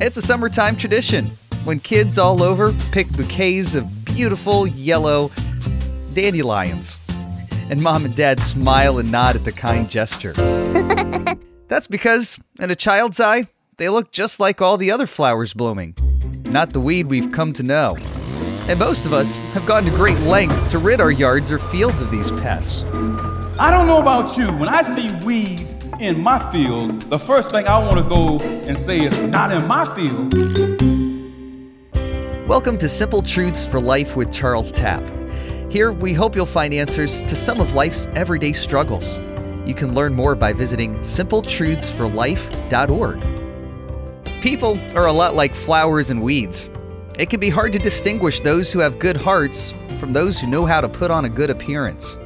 It's a summertime tradition when kids all over pick bouquets of beautiful yellow dandelions. And mom and dad smile and nod at the kind gesture. That's because, in a child's eye, they look just like all the other flowers blooming, not the weed we've come to know. And most of us have gone to great lengths to rid our yards or fields of these pests. I don't know about you. When I see weeds in my field, the first thing I want to go and say is, not in my field. Welcome to Simple Truths for Life with Charles Tapp. Here, we hope you'll find answers to some of life's everyday struggles. You can learn more by visiting simpletruthsforlife.org. People are a lot like flowers and weeds. It can be hard to distinguish those who have good hearts from those who know how to put on a good appearance.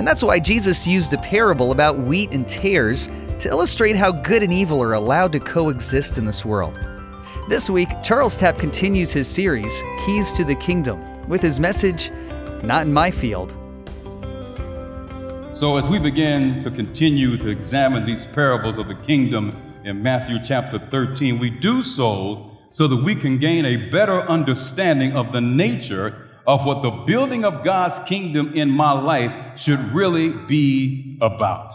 And that's why Jesus used a parable about wheat and tares to illustrate how good and evil are allowed to coexist in this world. This week, Charles Tapp continues his series, Keys to the Kingdom, with his message, Not in My Field. So, as we begin to continue to examine these parables of the kingdom in Matthew chapter 13, we do so so that we can gain a better understanding of the nature of what the building of God's kingdom in my life should really be about.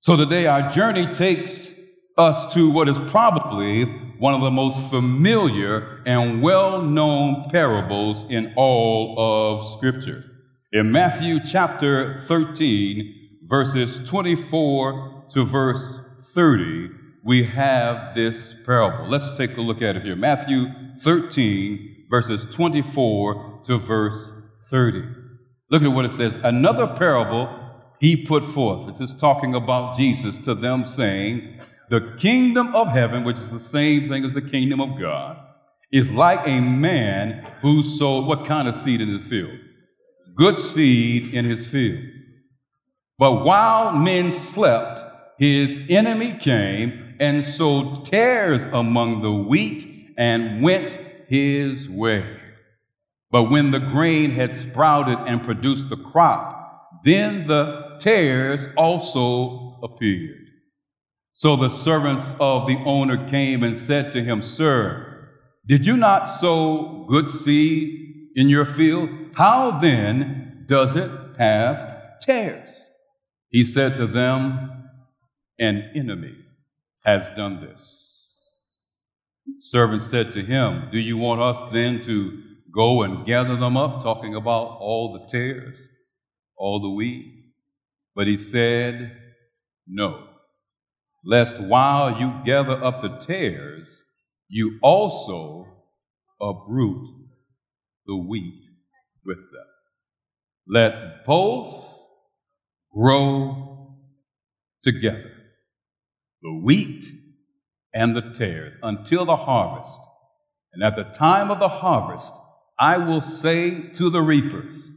So, today our journey takes us to what is probably one of the most familiar and well known parables in all of Scripture. In Matthew chapter 13, verses 24 to verse 30, we have this parable. Let's take a look at it here. Matthew 13, verses 24 to verse 30. Look at what it says. Another parable he put forth. This is talking about Jesus to them, saying, The kingdom of heaven, which is the same thing as the kingdom of God, is like a man who sowed what kind of seed in his field? Good seed in his field. But while men slept, his enemy came and sowed tares among the wheat and went his way. But when the grain had sprouted and produced the crop, then the tares also appeared. So the servants of the owner came and said to him, Sir, did you not sow good seed in your field? How then does it have tares? He said to them, An enemy has done this. Servant said to him, Do you want us then to go and gather them up? Talking about all the tares, all the weeds. But he said, No, lest while you gather up the tares, you also uproot the wheat with them. Let both grow together, the wheat and the tares, until the harvest. And at the time of the harvest, I will say to the reapers,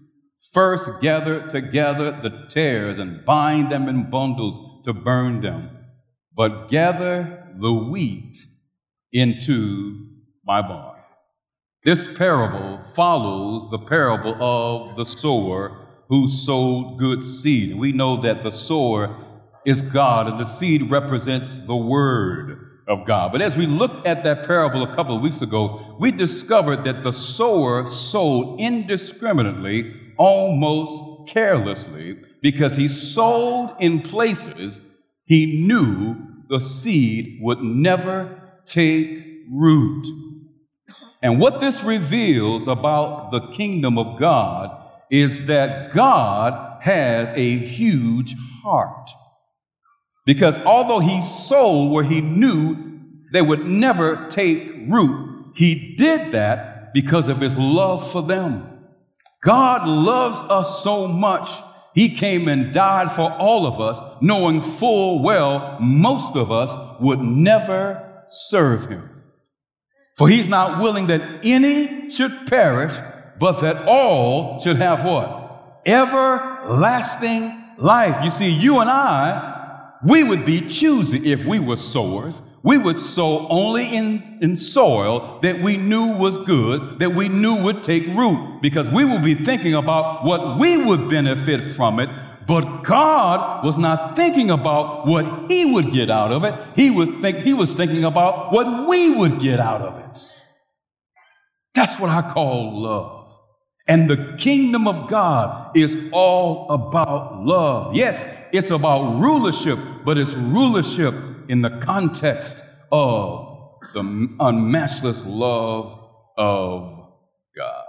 First gather together the tares and bind them in bundles to burn them, but gather the wheat into my barn. This parable follows the parable of the sower who sowed good seed. We know that the sower is God and the seed represents the word of God. But as we looked at that parable a couple of weeks ago, we discovered that the sower sowed indiscriminately, almost carelessly, because he sowed in places he knew the seed would never take root. And what this reveals about the kingdom of God is that God has a huge heart. Because although he sowed where he knew they would never take root, he did that because of his love for them. God loves us so much, he came and died for all of us, knowing full well most of us would never serve him. For he's not willing that any should perish, but that all should have what? Everlasting life. You see, you and I we would be choosy if we were sowers. We would sow only in, in soil that we knew was good, that we knew would take root, because we would be thinking about what we would benefit from it. But God was not thinking about what he would get out of it. He would think he was thinking about what we would get out of it. That's what I call love. And the kingdom of God is all about love. Yes, it's about rulership, but it's rulership in the context of the unmatchless love of God.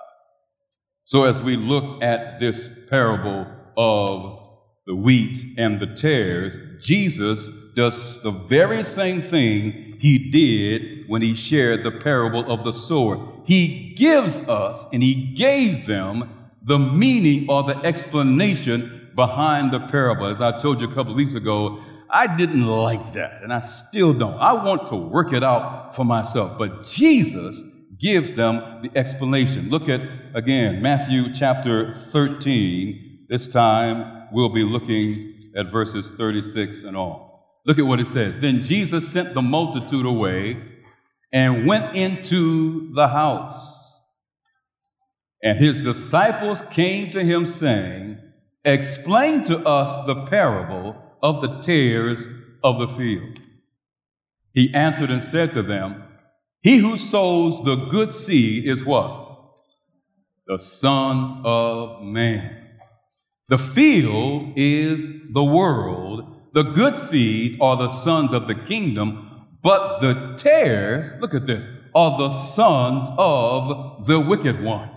So as we look at this parable of the wheat and the tares, Jesus does the very same thing he did when he shared the parable of the sower. He gives us and he gave them the meaning or the explanation behind the parable. As I told you a couple weeks ago, I didn't like that and I still don't. I want to work it out for myself, but Jesus gives them the explanation. Look at again Matthew chapter 13. This time we'll be looking at verses 36 and on. Look at what it says. Then Jesus sent the multitude away and went into the house. And his disciples came to him saying, Explain to us the parable of the tares of the field. He answered and said to them, He who sows the good seed is what? The Son of Man. The field is the world. The good seeds are the sons of the kingdom, but the tares, look at this, are the sons of the wicked one.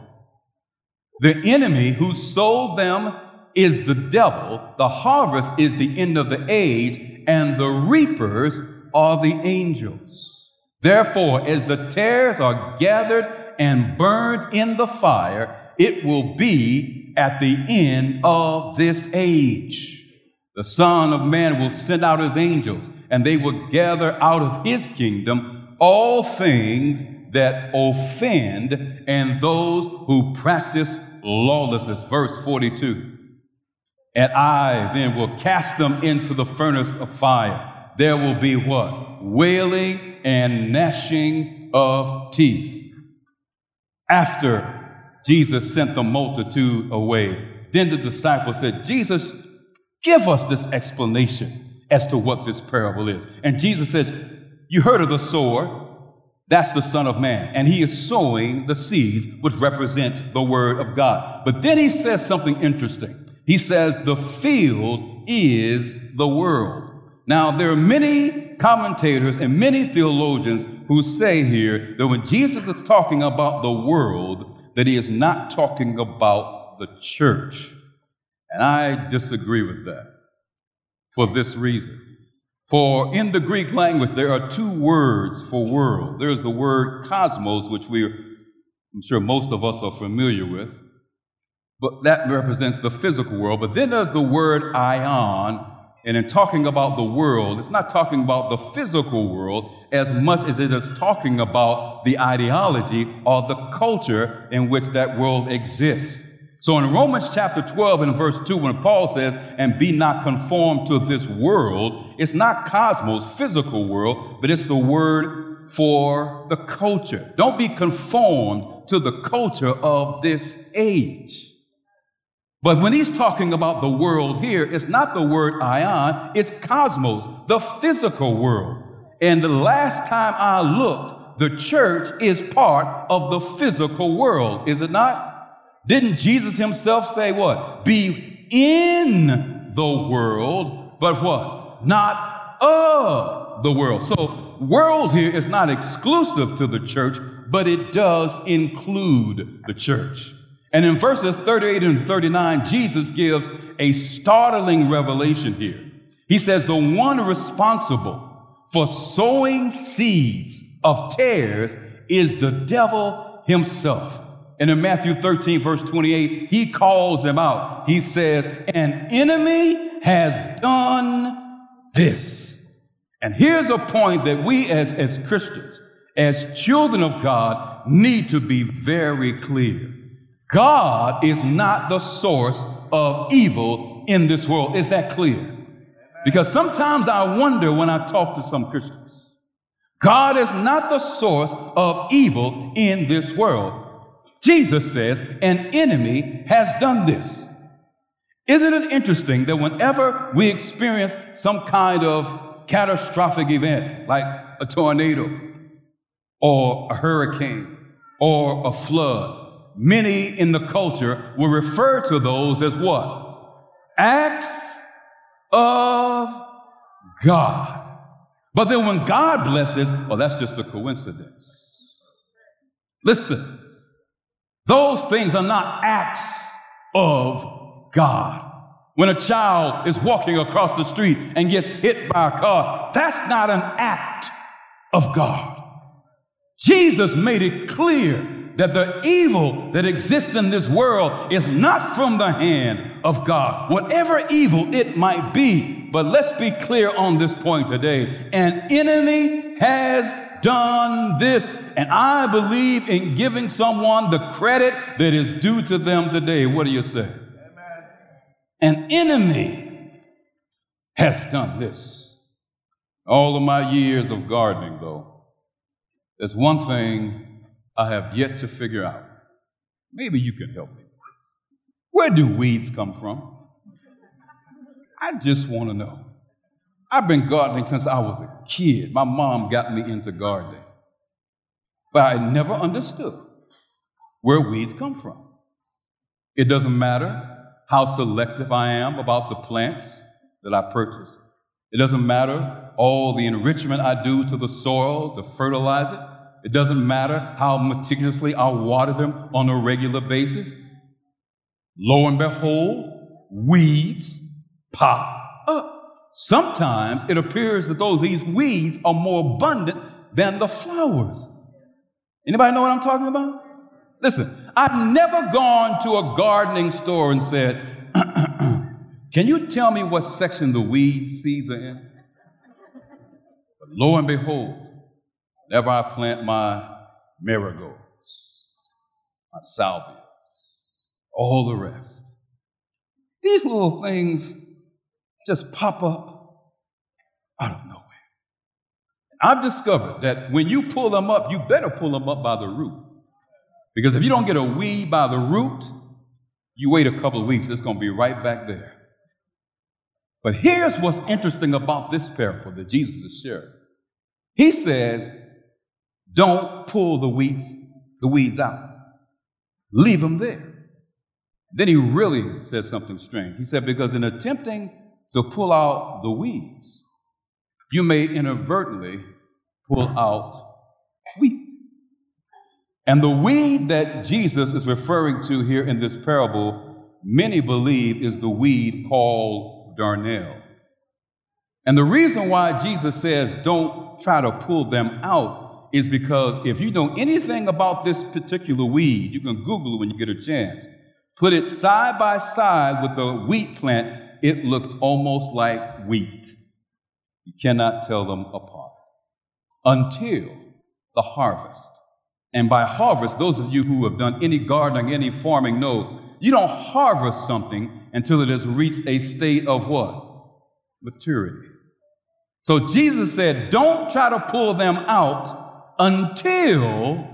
The enemy who sold them is the devil. The harvest is the end of the age, and the reapers are the angels. Therefore, as the tares are gathered and burned in the fire, it will be at the end of this age. The Son of Man will send out his angels, and they will gather out of his kingdom all things that offend and those who practice lawlessness. Verse 42. And I then will cast them into the furnace of fire. There will be what? Wailing and gnashing of teeth. After Jesus sent the multitude away. Then the disciples said, Jesus, give us this explanation as to what this parable is. And Jesus says, You heard of the sower. That's the Son of Man. And he is sowing the seeds, which represents the Word of God. But then he says something interesting. He says, The field is the world. Now, there are many commentators and many theologians who say here that when Jesus is talking about the world, that he is not talking about the church. And I disagree with that for this reason. For in the Greek language, there are two words for world. There's the word cosmos, which we, I'm sure most of us are familiar with, but that represents the physical world. But then there's the word aion, and in talking about the world, it's not talking about the physical world as much as it is talking about the ideology or the culture in which that world exists. So in Romans chapter 12 and verse 2, when Paul says, and be not conformed to this world, it's not cosmos, physical world, but it's the word for the culture. Don't be conformed to the culture of this age. But when he's talking about the world here, it's not the word aion, it's cosmos, the physical world. And the last time I looked, the church is part of the physical world, is it not? Didn't Jesus himself say what? Be in the world, but what? Not of the world. So, world here is not exclusive to the church, but it does include the church. And in verses 38 and 39, Jesus gives a startling revelation here. He says, The one responsible for sowing seeds of tares is the devil himself. And in Matthew 13, verse 28, he calls him out. He says, An enemy has done this. And here's a point that we as, as Christians, as children of God, need to be very clear. God is not the source of evil in this world. Is that clear? Because sometimes I wonder when I talk to some Christians. God is not the source of evil in this world. Jesus says an enemy has done this. Isn't it interesting that whenever we experience some kind of catastrophic event, like a tornado or a hurricane or a flood, many in the culture will refer to those as what? Acts of God. But then when God blesses, well, that's just a coincidence. Listen, those things are not acts of God. When a child is walking across the street and gets hit by a car, that's not an act of God. Jesus made it clear that the evil that exists in this world is not from the hand of God, whatever evil it might be. But let's be clear on this point today. An enemy has done this, and I believe in giving someone the credit that is due to them today. What do you say? An enemy has done this. All of my years of gardening, though, there's one thing I have yet to figure out. Maybe you can help me. Where do weeds come from? I just want to know. I've been gardening since I was a kid. My mom got me into gardening. But I never understood where weeds come from. It doesn't matter how selective I am about the plants that I purchase. It doesn't matter all the enrichment I do to the soil to fertilize it. It doesn't matter how meticulously I water them on a regular basis. Lo and behold, weeds pop up. Sometimes it appears that though these weeds are more abundant than the flowers. Anybody know what I'm talking about? Listen, I've never gone to a gardening store and said, Can you tell me what section the weed seeds are in? But lo and behold, whenever I plant my marigolds, my salvias, all the rest, these little things just pop up out of nowhere. I've discovered that when you pull them up, you better pull them up by the root. Because if you don't get a weed by the root, you wait a couple of weeks, it's going to be right back there. But here's what's interesting about this parable that Jesus is sharing. He says, don't pull the weeds, the weeds out. Leave them there. Then he really says something strange. He said, because in attempting to pull out the weeds, you may inadvertently pull out wheat. And the weed that Jesus is referring to here in this parable, many believe is the weed called darnel. And the reason why Jesus says don't try to pull them out is because if you know anything about this particular weed, you can Google it when you get a chance. Put it side by side with the wheat plant, it looks almost like wheat. You cannot tell them apart until the harvest. And by harvest, those of you who have done any gardening, any farming know you don't harvest something until it has reached a state of what? Maturity. So Jesus said, don't try to pull them out until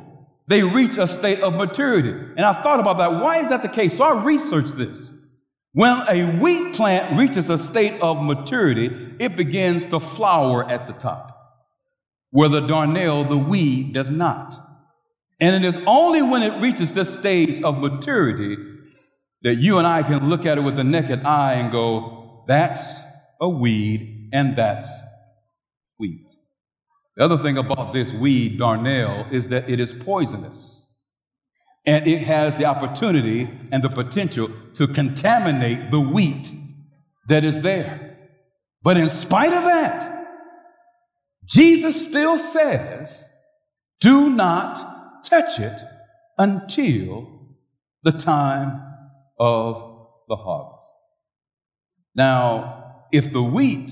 they reach a state of maturity. And I thought about that. Why is that the case? So I researched this. When a wheat plant reaches a state of maturity, it begins to flower at the top, where the darnel, the weed, does not. And it is only when it reaches this stage of maturity that you and I can look at it with the naked eye and go, that's a weed and that's wheat. The other thing about this weed, darnel, is that it is poisonous. And it has the opportunity and the potential to contaminate the wheat that is there. But in spite of that, Jesus still says, do not touch it until the time of the harvest. Now, if the wheat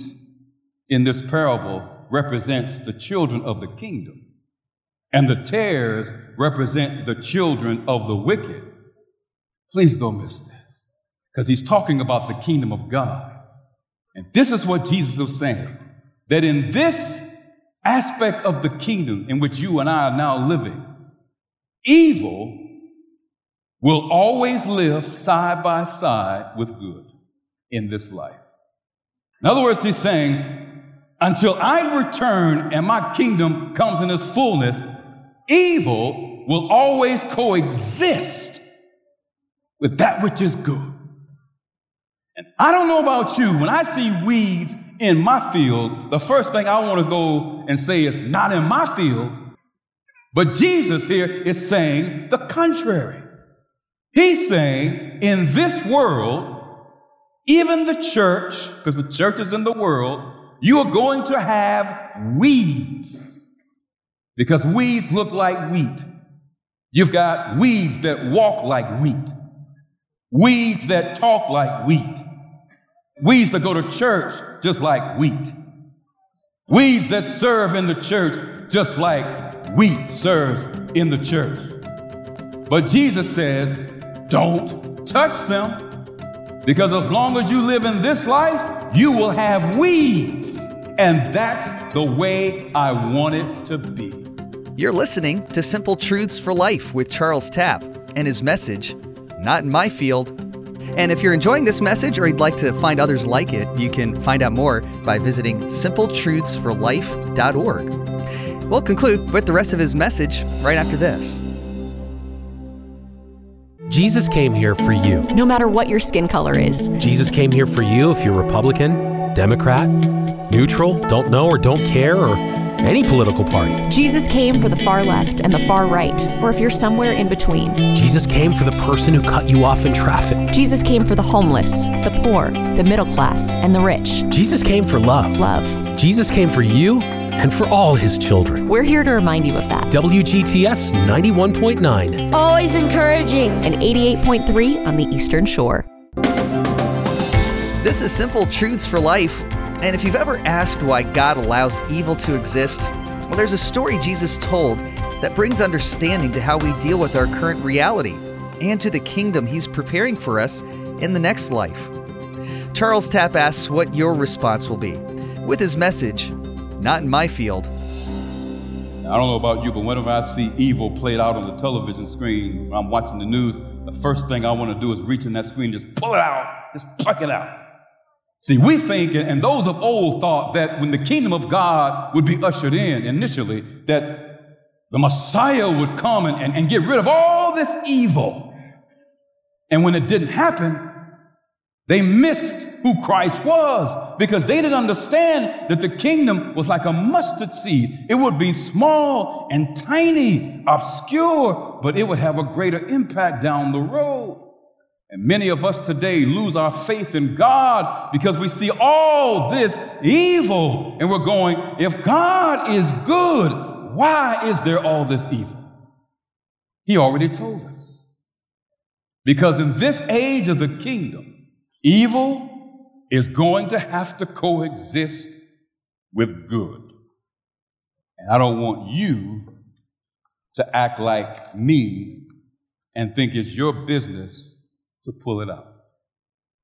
in this parable represents the children of the kingdom, and the tares represent the children of the wicked. Please don't miss this, because he's talking about the kingdom of God. And this is what Jesus was saying that in this aspect of the kingdom in which you and I are now living, evil will always live side by side with good. in this life. In other words, he's saying, until I return and my kingdom comes in its fullness, evil will always coexist with that which is good. And I don't know about you, when I see weeds in my field, the first thing I want to go and say is, not in my field. But Jesus here is saying the contrary. He's saying, in this world, even the church, because the church is in the world, you are going to have weeds. Because weeds look like wheat. You've got weeds that walk like wheat. Weeds that talk like wheat. Weeds that go to church just like wheat. Weeds that serve in the church just like wheat serves in the church. But Jesus says, don't touch them because as long as you live in this life, you will have weeds. And that's the way I want it to be. You're listening to Simple Truths for Life with Charles Tapp and his message, Not in My Field. And if you're enjoying this message or you'd like to find others like it, you can find out more by visiting simpletruthsforlife.org. We'll conclude with the rest of his message right after this. Jesus came here for you. No matter what your skin color is. Jesus came here for you if you're Republican, Democrat, neutral, don't know or don't care, or any political party. Jesus came for the far left and the far right, or if you're somewhere in between. Jesus came for the person who cut you off in traffic. Jesus came for the homeless, the poor, the middle class, and the rich. Jesus came for love. Love. Jesus came for you and for all his children. We're here to remind you of that. WGTS 91.9. Always encouraging. And 88.3 on the Eastern Shore. This is Simple Truths for Life. And if you've ever asked why God allows evil to exist, well, there's a story Jesus told that brings understanding to how we deal with our current reality and to the kingdom he's preparing for us in the next life. Charles Tapp asks what your response will be with his message, Not in My Field. I don't know about you, but whenever I see evil played out on the television screen when I'm watching the news, the first thing I want to do is reach in that screen, just pull it out, just pluck it out. See, we think, and those of old thought that when the kingdom of God would be ushered in initially, that the Messiah would come and, and, and get rid of all this evil. And when it didn't happen, they missed who Christ was because they didn't understand that the kingdom was like a mustard seed. It would be small and tiny, obscure, but it would have a greater impact down the road. And many of us today lose our faith in God because we see all this evil and we're going, if God is good, why is there all this evil? He already told us. Because in this age of the kingdom, evil is going to have to coexist with good. And I don't want you to act like me and think it's your business to pull it out.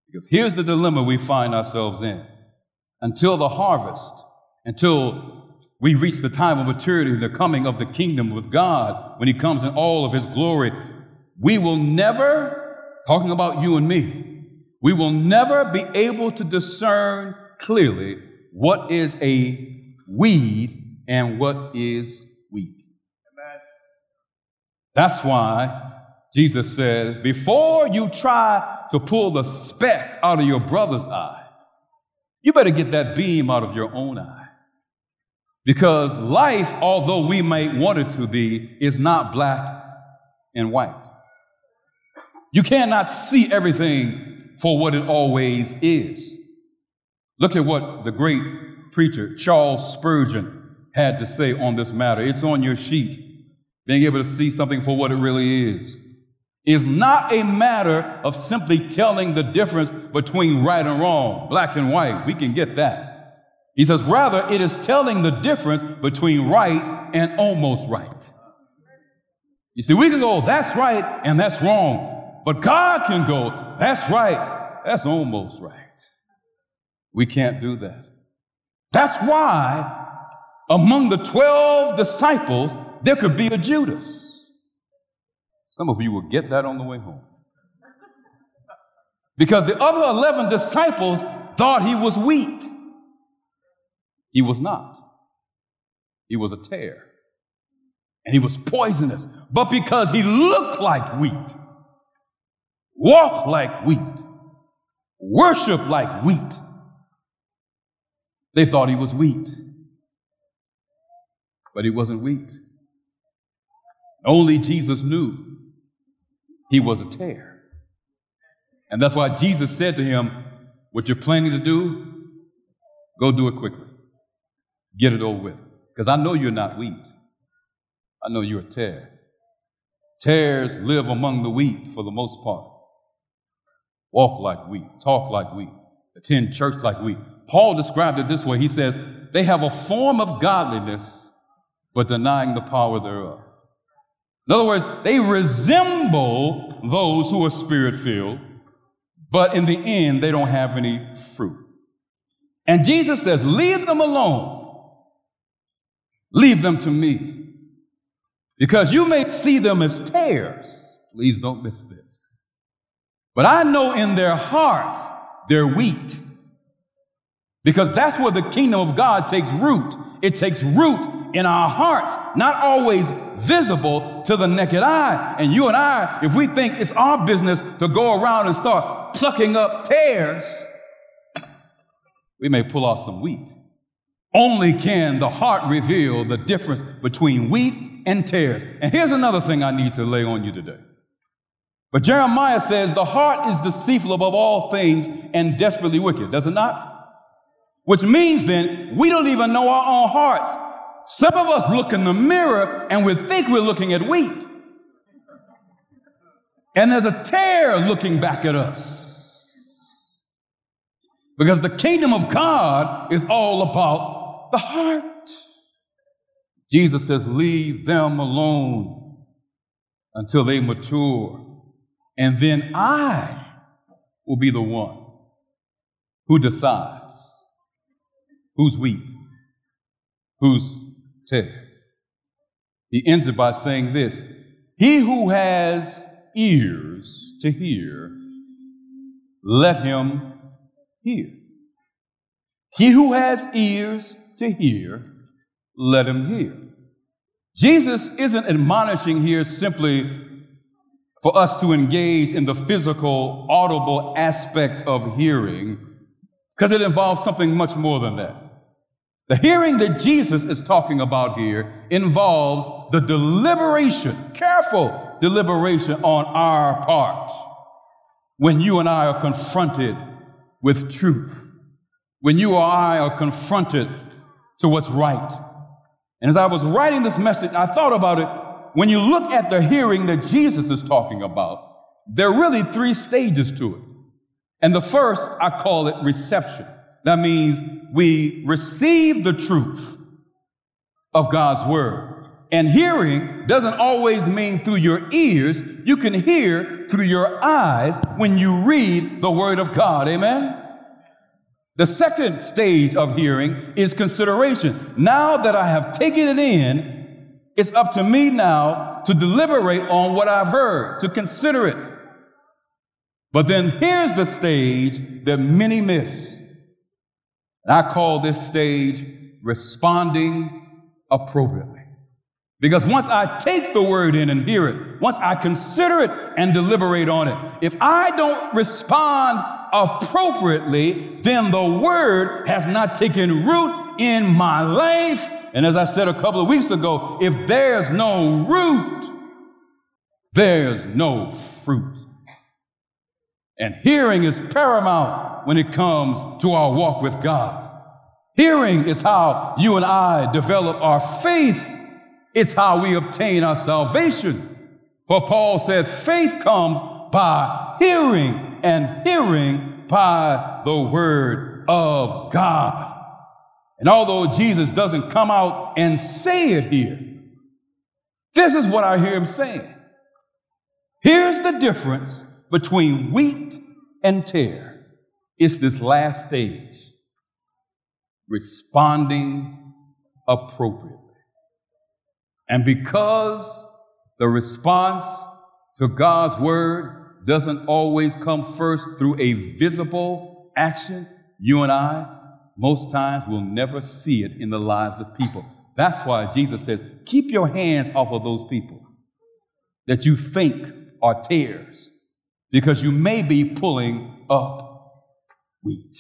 Because here's the dilemma we find ourselves in. Until the harvest, until we reach the time of maturity, the coming of the kingdom with God, when He comes in all of His glory, we will never, talking about you and me, we will never be able to discern clearly what is a weed and what is wheat. That's why Jesus says, before you try to pull the speck out of your brother's eye, you better get that beam out of your own eye. Because life, although we may want it to be, is not black and white. You cannot see everything for what it always is. Look at what the great preacher Charles Spurgeon had to say on this matter. It's on your sheet. Being able to see something for what it really is is not a matter of simply telling the difference between right and wrong, black and white. We can get that. He says, rather, it is telling the difference between right and almost right. You see, we can go, that's right and that's wrong. But God can go, that's right, that's almost right. We can't do that. That's why among the 12 disciples, there could be a Judas. Some of you will get that on the way home. Because the other 11 disciples thought he was wheat. He was not. He was a tare. And he was poisonous. But because he looked like wheat, walked like wheat, worshiped like wheat, they thought he was wheat. But he wasn't wheat. Only Jesus knew he was a tare. And that's why Jesus said to him, What you're planning to do, go do it quickly. Get it over with. Because I know you're not wheat. I know you're a tare. Tares live among the wheat for the most part. Walk like wheat, talk like wheat, attend church like wheat. Paul described it this way. He says, they have a form of godliness, but denying the power thereof. In other words, they resemble those who are spirit filled, but in the end, they don't have any fruit. And Jesus says, Leave them alone. Leave them to me. Because you may see them as tares. Please don't miss this. But I know in their hearts they're wheat. Because that's where the kingdom of God takes root. It takes root in our hearts, not always visible to the naked eye. And you and I, if we think it's our business to go around and start plucking up tares, we may pull off some wheat. Only can the heart reveal the difference between wheat and tares. And here's another thing I need to lay on you today. But Jeremiah says the heart is deceitful above all things and desperately wicked, does it not? Which means then we don't even know our own hearts. Some of us look in the mirror and we think we're looking at wheat. And there's a tare looking back at us. Because the kingdom of God is all about the heart. Jesus says, Leave them alone until they mature. And then I will be the one who decides who's wheat, who's tare. He ends it by saying this He who has ears to hear, let him hear. He who has ears to hear, let him hear. Jesus isn't admonishing here simply for us to engage in the physical, audible aspect of hearing, because it involves something much more than that. The hearing that Jesus is talking about here involves the deliberation, careful deliberation on our part when you and I are confronted with truth, when you or I are confronted to what's right. And as I was writing this message, I thought about it. When you look at the hearing that Jesus is talking about, there are really three stages to it. And the first, I call it reception. That means we receive the truth of God's word. And hearing doesn't always mean through your ears. You can hear through your eyes when you read the word of God. Amen. The second stage of hearing is consideration. Now that I have taken it in, it's up to me now to deliberate on what I've heard, to consider it. But then here's the stage that many miss. And I call this stage responding appropriately. Because once I take the word in and hear it, once I consider it and deliberate on it, if I don't respond appropriately, then the word has not taken root in my life. And as I said a couple of weeks ago, if there's no root, there's no fruit. And hearing is paramount when it comes to our walk with God. Hearing is how you and I develop our faith. It's how we obtain our salvation. For Paul said, faith comes by hearing and hearing by the word of God. And although Jesus doesn't come out and say it here, this is what I hear him saying. Here's the difference between wheat and tare. is this last stage responding appropriately. And because the response to God's word doesn't always come first through a visible action, you and I, most times, will never see it in the lives of people. That's why Jesus says, keep your hands off of those people that you think are tares, because you may be pulling up wheat.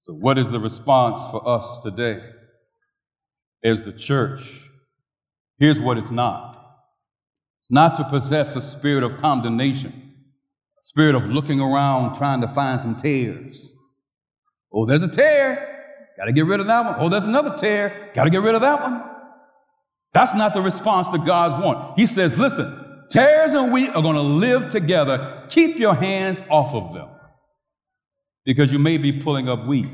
So, what is the response for us today as the church? Here's what it's not it's not to possess a spirit of condemnation, a spirit of looking around trying to find some tares. Oh, there's a tare. Got to get rid of that one. Oh, there's another tare. Got to get rid of that one. That's not the response that God wants. He says, listen, tares and wheat are going to live together. Keep your hands off of them because you may be pulling up wheat.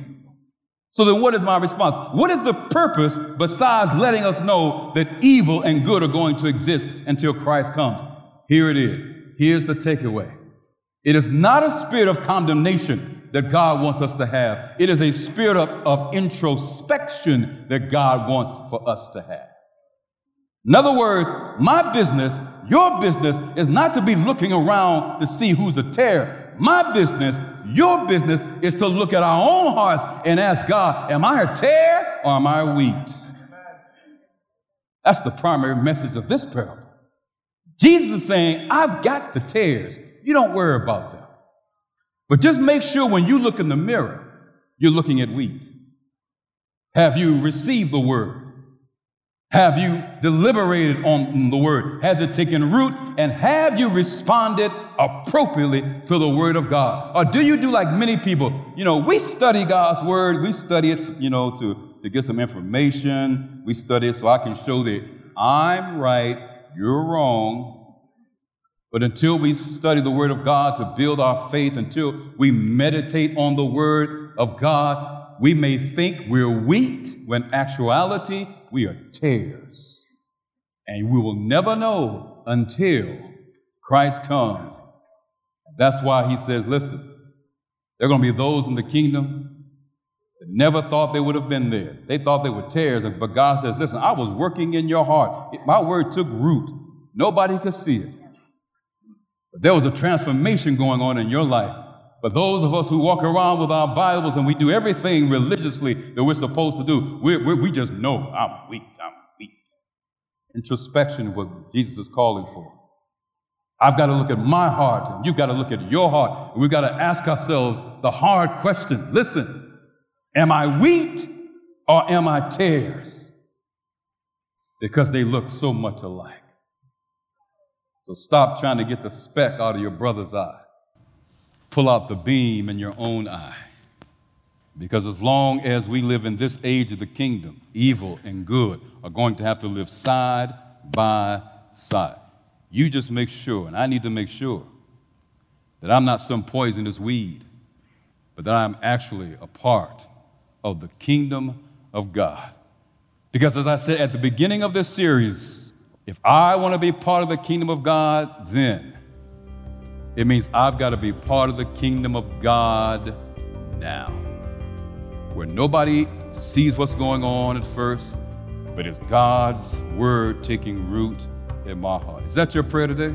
So then what is my response? What is the purpose besides letting us know that evil and good are going to exist until Christ comes? Here it is. Here's the takeaway. It is not a spirit of condemnation that God wants us to have. It is a spirit of, of introspection that God wants for us to have. In other words, my business, your business, is not to be looking around to see who's a tare. My business, your business, is to look at our own hearts and ask God, am I a tare or am I a wheat? That's the primary message of this parable. Jesus is saying, I've got the tares. You don't worry about them. But just make sure when you look in the mirror, you're looking at wheat. Have you received the word? Have you deliberated on the word? Has it taken root? And have you responded appropriately to the word of God? Or do you do like many people? You know, we study God's word. We study it, you know, to, to get some information. We study it so I can show that I'm right, you're wrong. But until we study the word of God to build our faith, until we meditate on the word of God, we may think we're wheat when actuality we are tares. And we will never know until Christ comes. That's why he says, listen, there are going to be those in the kingdom that never thought they would have been there. They thought they were tares. But God says, listen, I was working in your heart. My word took root. Nobody could see it. But there was a transformation going on in your life. But those of us who walk around with our Bibles and we do everything religiously that we're supposed to do, we we just know I'm weak, I'm weak. Introspection is what Jesus is calling for. I've got to look at my heart, and you've got to look at your heart. And we've got to ask ourselves the hard question listen, am I wheat or am I tares? Because they look so much alike. So stop trying to get the speck out of your brother's eye pull out the beam in your own eye. Because as long as we live in this age of the kingdom, evil and good are going to have to live side by side. You just make sure, and I need to make sure, that I'm not some poisonous weed, but that I'm actually a part of the kingdom of God. Because as I said at the beginning of this series, if I want to be part of the kingdom of God, then it means I've got to be part of the kingdom of God now, where nobody sees what's going on at first, but it's God's word taking root in my heart. Is that your prayer today?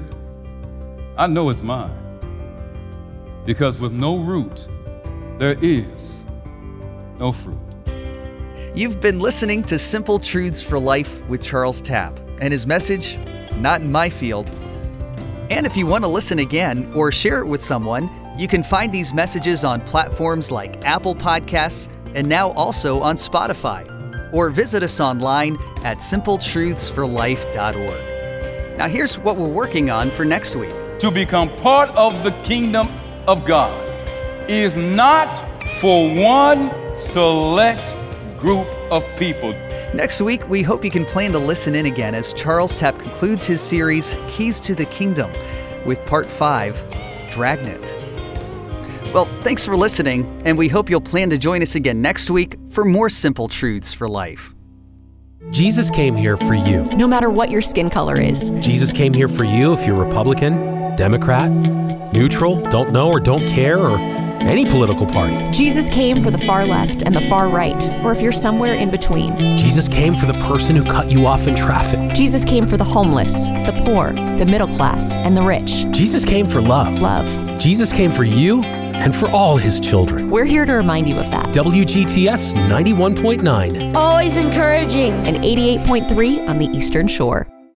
I know it's mine. Because with no root, there is no fruit. You've been listening to Simple Truths for Life with Charles Tapp and his message, Not in My Field, and if you want to listen again or share it with someone, you can find these messages on platforms like Apple Podcasts and now also on Spotify. Or visit us online at simpletruthsforlife.org. Now, here's what we're working on for next week. To become part of the kingdom of God is not for one select group of people. Next week, we hope you can plan to listen in again as Charles Tapp concludes his series, Keys to the Kingdom, with part 5, Dragnet. Well, thanks for listening, and we hope you'll plan to join us again next week for more simple truths for life. Jesus came here for you. No matter what your skin color is. Jesus came here for you if you're Republican, Democrat, neutral, don't know or don't care, or any political party. Jesus came for the far left and the far right, or if you're somewhere in between. Jesus came for the person who cut you off in traffic. Jesus came for the homeless, the poor, the middle class, and the rich. Jesus came for love. Love. Jesus came for you and for all his children. We're here to remind you of that. WGTS 91.9. Always encouraging. And 88.3 on the Eastern Shore.